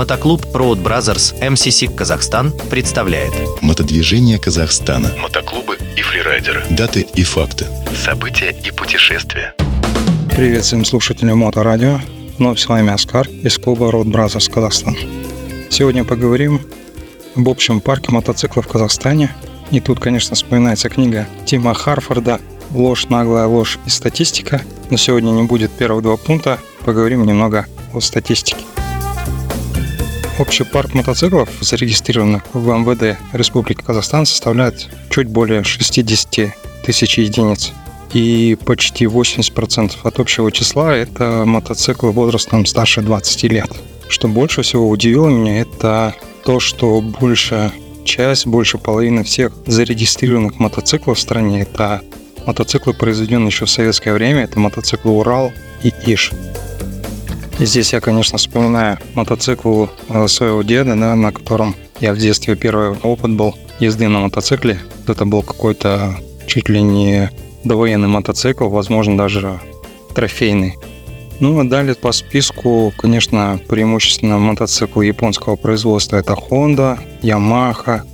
Мотоклуб Road Brothers MCC Казахстан представляет Мотодвижение Казахстана. Мотоклубы и фрирайдеры. Даты и факты. События и путешествия. Привет всем слушателям Моторадио. Вновь с вами Оскар из клуба Road Brothers Казахстан. Сегодня поговорим об общем парке мотоциклов в Казахстане. И тут, конечно, вспоминается книга Тима Харфорда «Ложь, наглая ложь и статистика». Но сегодня не будет первых два пункта. Поговорим немного о статистике. Общий парк мотоциклов, зарегистрированных в МВД Республики Казахстан, составляет чуть более 60 тысяч единиц. И почти 80% от общего числа – это мотоциклы возрастом старше 20 лет. Что больше всего удивило меня, это то, что большая часть, больше половины всех зарегистрированных мотоциклов в стране – это мотоциклы, произведенные еще в советское время, это мотоциклы «Урал» и «Иш». И здесь я, конечно, вспоминаю мотоцикл э, своего деда, да, на котором я в детстве первый опыт был езды на мотоцикле. Это был какой-то чуть ли не довоенный мотоцикл, возможно, даже трофейный. Ну, а далее по списку, конечно, преимущественно мотоциклы японского производства. Это Honda, Yamaha,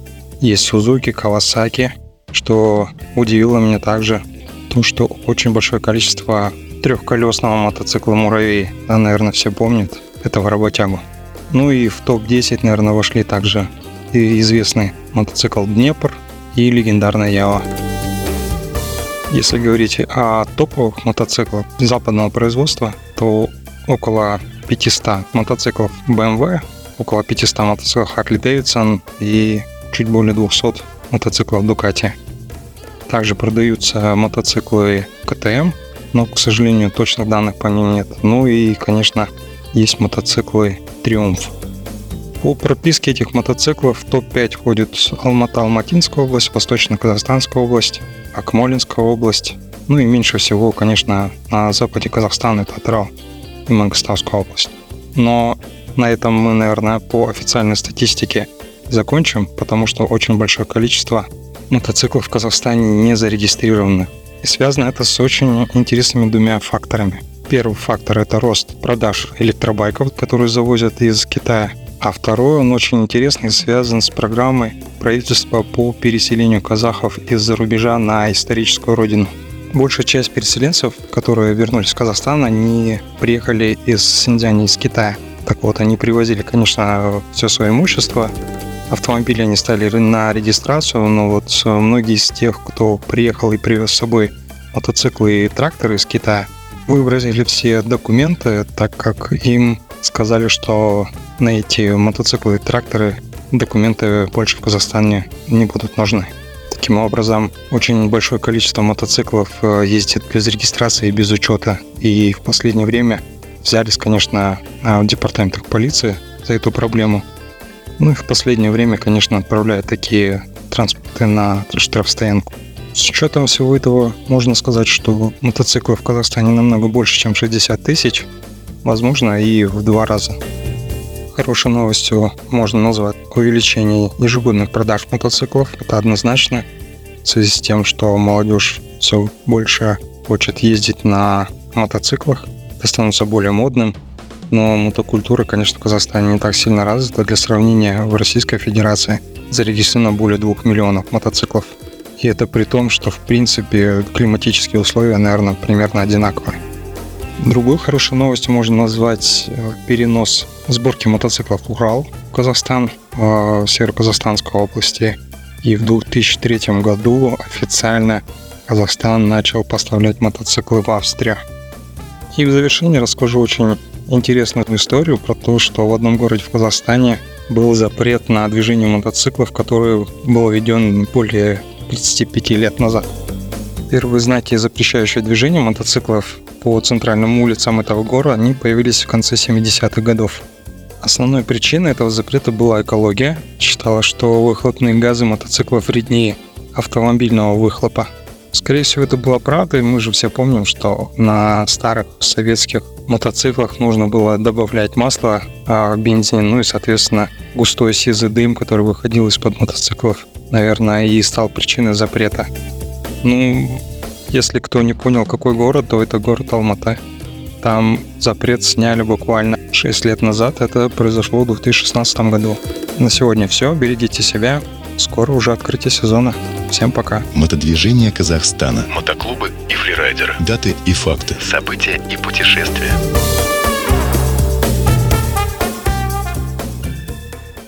есть Suzuki, Kawasaki. Что удивило меня также, то, что очень большое количество трехколесного мотоцикла «Муравей». Да, наверное, все помнят этого работягу. Ну и в топ-10, наверное, вошли также и известный мотоцикл «Днепр» и легендарная «Ява». Если говорить о топовых мотоциклах западного производства, то около 500 мотоциклов BMW, около 500 мотоциклов Harley Davidson и чуть более 200 мотоциклов Ducati. Также продаются мотоциклы КТМ, но, к сожалению, точных данных по ним нет. Ну и, конечно, есть мотоциклы Триумф. По прописке этих мотоциклов в топ-5 входит Алмата-Алматинская область, Восточно-Казахстанская область, Акмолинская область, ну и меньше всего, конечно, на западе Казахстана это Атрал и Мангостауская область. Но на этом мы, наверное, по официальной статистике закончим, потому что очень большое количество мотоциклов в Казахстане не зарегистрированы. И связано это с очень интересными двумя факторами. Первый фактор – это рост продаж электробайков, которые завозят из Китая. А второй, он очень интересный, связан с программой правительства по переселению казахов из-за рубежа на историческую родину. Большая часть переселенцев, которые вернулись в Казахстан, они приехали из Синьцзяня, из Китая. Так вот, они привозили, конечно, все свое имущество, автомобили они стали на регистрацию, но вот многие из тех, кто приехал и привез с собой мотоциклы и тракторы из Китая, выбросили все документы, так как им сказали, что на эти мотоциклы и тракторы документы больше в Казахстане не будут нужны. Таким образом, очень большое количество мотоциклов э, ездит без регистрации и без учета. И в последнее время взялись, конечно, в департаментах полиции за эту проблему – ну и в последнее время, конечно, отправляют такие транспорты на штрафстоянку. С учетом всего этого можно сказать, что мотоциклов в Казахстане намного больше, чем 60 тысяч, возможно, и в два раза. Хорошей новостью можно назвать увеличение ежегодных продаж мотоциклов. Это однозначно в связи с тем, что молодежь все больше хочет ездить на мотоциклах, это становится более модным, но мотокультура, конечно, в Казахстане не так сильно развита. Для сравнения, в Российской Федерации зарегистрировано более двух миллионов мотоциклов. И это при том, что, в принципе, климатические условия, наверное, примерно одинаковые. Другой хорошей новостью можно назвать э, перенос сборки мотоциклов Урал, в Казахстан, в Северо-Казахстанской области. И в 2003 году официально Казахстан начал поставлять мотоциклы в Австрию. И в завершение расскажу очень интересную историю про то, что в одном городе в Казахстане был запрет на движение мотоциклов, который был введен более 35 лет назад. Первые знаки, запрещающие движение мотоциклов по центральным улицам этого города, они появились в конце 70-х годов. Основной причиной этого запрета была экология. Считалось, что выхлопные газы мотоциклов вреднее автомобильного выхлопа. Скорее всего, это была правда, и мы же все помним, что на старых советских мотоциклах нужно было добавлять масло, а бензин, ну и, соответственно, густой сизый дым, который выходил из-под мотоциклов, наверное, и стал причиной запрета. Ну, если кто не понял, какой город, то это город Алмата. Там запрет сняли буквально 6 лет назад. Это произошло в 2016 году. На сегодня все. Берегите себя. Скоро уже открытие сезона. Всем пока. Мотодвижение Казахстана. Мотоклубы и фрирайдеры. Даты и факты. События и путешествия.